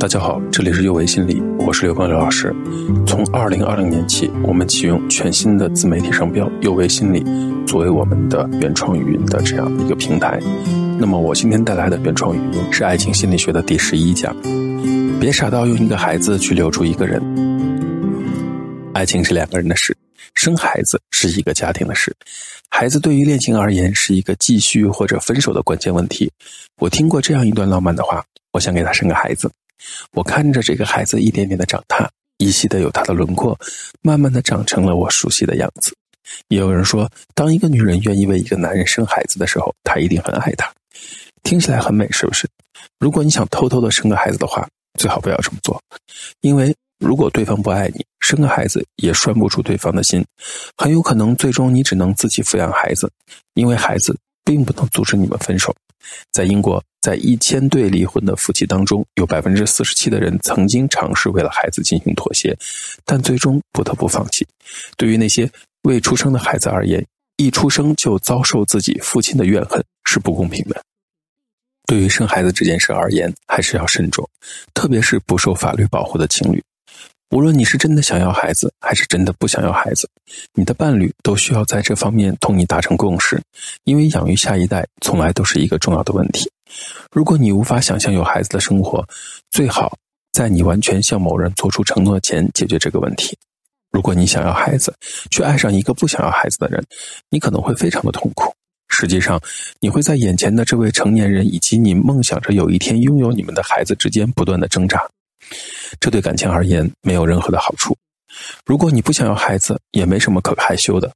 大家好，这里是幼为心理，我是刘光刘老师。从二零二零年起，我们启用全新的自媒体商标“幼为心理”作为我们的原创语音的这样一个平台。那么，我今天带来的原创语音是爱情心理学的第十一讲。别傻到用一个孩子去留住一个人。爱情是两个人的事，生孩子是一个家庭的事。孩子对于恋情而言是一个继续或者分手的关键问题。我听过这样一段浪漫的话：我想给他生个孩子。我看着这个孩子一点点的长大，依稀的有他的轮廓，慢慢的长成了我熟悉的样子。也有人说，当一个女人愿意为一个男人生孩子的时候，她一定很爱他。听起来很美，是不是？如果你想偷偷的生个孩子的话，最好不要这么做，因为如果对方不爱你，生个孩子也拴不住对方的心，很有可能最终你只能自己抚养孩子，因为孩子并不能阻止你们分手。在英国，在一千对离婚的夫妻当中，有百分之四十七的人曾经尝试为了孩子进行妥协，但最终不得不放弃。对于那些未出生的孩子而言，一出生就遭受自己父亲的怨恨是不公平的。对于生孩子这件事而言，还是要慎重，特别是不受法律保护的情侣。无论你是真的想要孩子，还是真的不想要孩子，你的伴侣都需要在这方面同你达成共识，因为养育下一代从来都是一个重要的问题。如果你无法想象有孩子的生活，最好在你完全向某人做出承诺前解决这个问题。如果你想要孩子，却爱上一个不想要孩子的人，你可能会非常的痛苦。实际上，你会在眼前的这位成年人以及你梦想着有一天拥有你们的孩子之间不断的挣扎。这对感情而言没有任何的好处。如果你不想要孩子，也没什么可害羞的。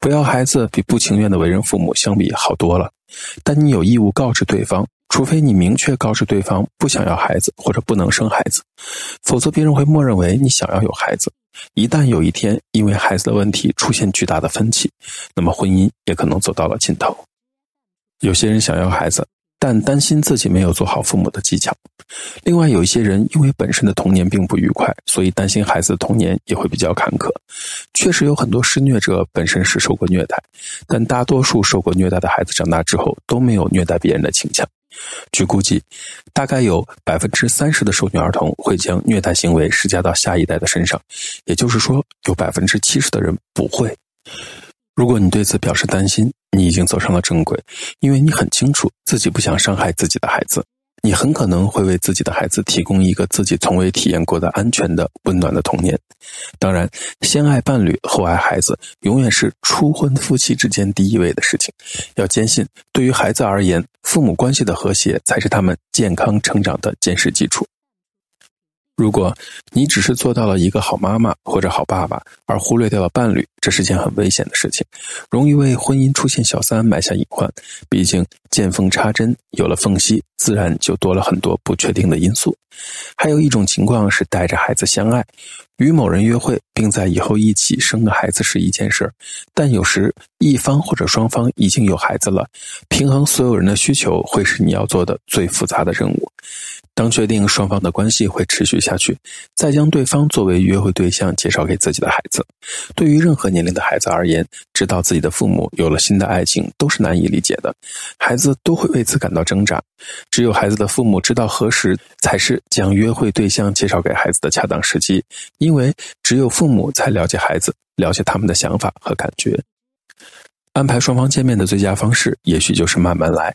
不要孩子比不情愿的为人父母相比好多了。但你有义务告知对方，除非你明确告知对方不想要孩子或者不能生孩子，否则别人会默认为你想要有孩子。一旦有一天因为孩子的问题出现巨大的分歧，那么婚姻也可能走到了尽头。有些人想要孩子。但担心自己没有做好父母的技巧。另外，有一些人因为本身的童年并不愉快，所以担心孩子的童年也会比较坎坷。确实有很多施虐者本身是受过虐待，但大多数受过虐待的孩子长大之后都没有虐待别人的倾向。据估计，大概有百分之三十的受虐儿童会将虐待行为施加到下一代的身上，也就是说，有百分之七十的人不会。如果你对此表示担心，你已经走上了正轨，因为你很清楚自己不想伤害自己的孩子，你很可能会为自己的孩子提供一个自己从未体验过的安全的、温暖的童年。当然，先爱伴侣后爱孩子，永远是初婚夫妻之间第一位的事情。要坚信，对于孩子而言，父母关系的和谐才是他们健康成长的坚实基础。如果你只是做到了一个好妈妈或者好爸爸，而忽略掉了伴侣，这是件很危险的事情，容易为婚姻出现小三埋下隐患。毕竟见缝插针，有了缝隙，自然就多了很多不确定的因素。还有一种情况是带着孩子相爱，与某人约会，并在以后一起生个孩子是一件事儿，但有时一方或者双方已经有孩子了，平衡所有人的需求会是你要做的最复杂的任务。当确定双方的关系会持续下去，再将对方作为约会对象介绍给自己的孩子。对于任何年龄的孩子而言，知道自己的父母有了新的爱情都是难以理解的，孩子都会为此感到挣扎。只有孩子的父母知道何时才是将约会对象介绍给孩子的恰当时机，因为只有父母才了解孩子，了解他们的想法和感觉。安排双方见面的最佳方式，也许就是慢慢来。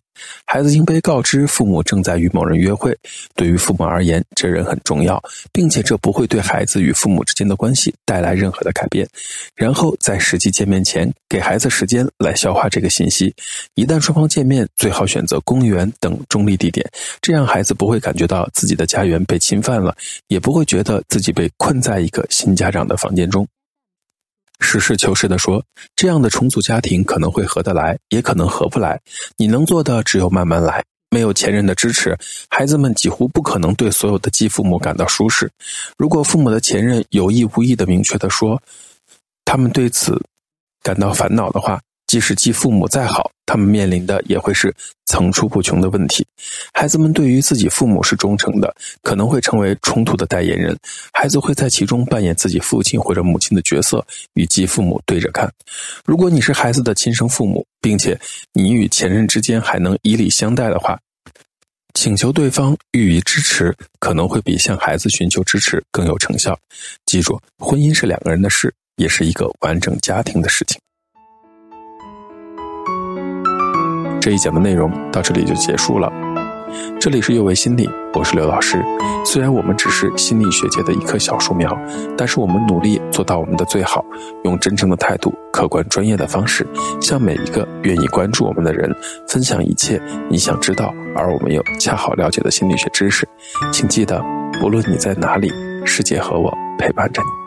孩子应被告知父母正在与某人约会，对于父母而言，这人很重要，并且这不会对孩子与父母之间的关系带来任何的改变。然后在实际见面前，给孩子时间来消化这个信息。一旦双方见面，最好选择公园等中立地点，这样孩子不会感觉到自己的家园被侵犯了，也不会觉得自己被困在一个新家长的房间中。实事求是的说，这样的重组家庭可能会合得来，也可能合不来。你能做的只有慢慢来。没有前任的支持，孩子们几乎不可能对所有的继父母感到舒适。如果父母的前任有意无意的明确的说，他们对此感到烦恼的话。即使继父母再好，他们面临的也会是层出不穷的问题。孩子们对于自己父母是忠诚的，可能会成为冲突的代言人。孩子会在其中扮演自己父亲或者母亲的角色，与继父母对着看。如果你是孩子的亲生父母，并且你与前任之间还能以礼相待的话，请求对方予以支持，可能会比向孩子寻求支持更有成效。记住，婚姻是两个人的事，也是一个完整家庭的事情。这一讲的内容到这里就结束了。这里是幼为心理，我是刘老师。虽然我们只是心理学界的一棵小树苗，但是我们努力做到我们的最好，用真诚的态度、客观专业的方式，向每一个愿意关注我们的人分享一切你想知道而我们又恰好了解的心理学知识。请记得，不论你在哪里，世界和我陪伴着你。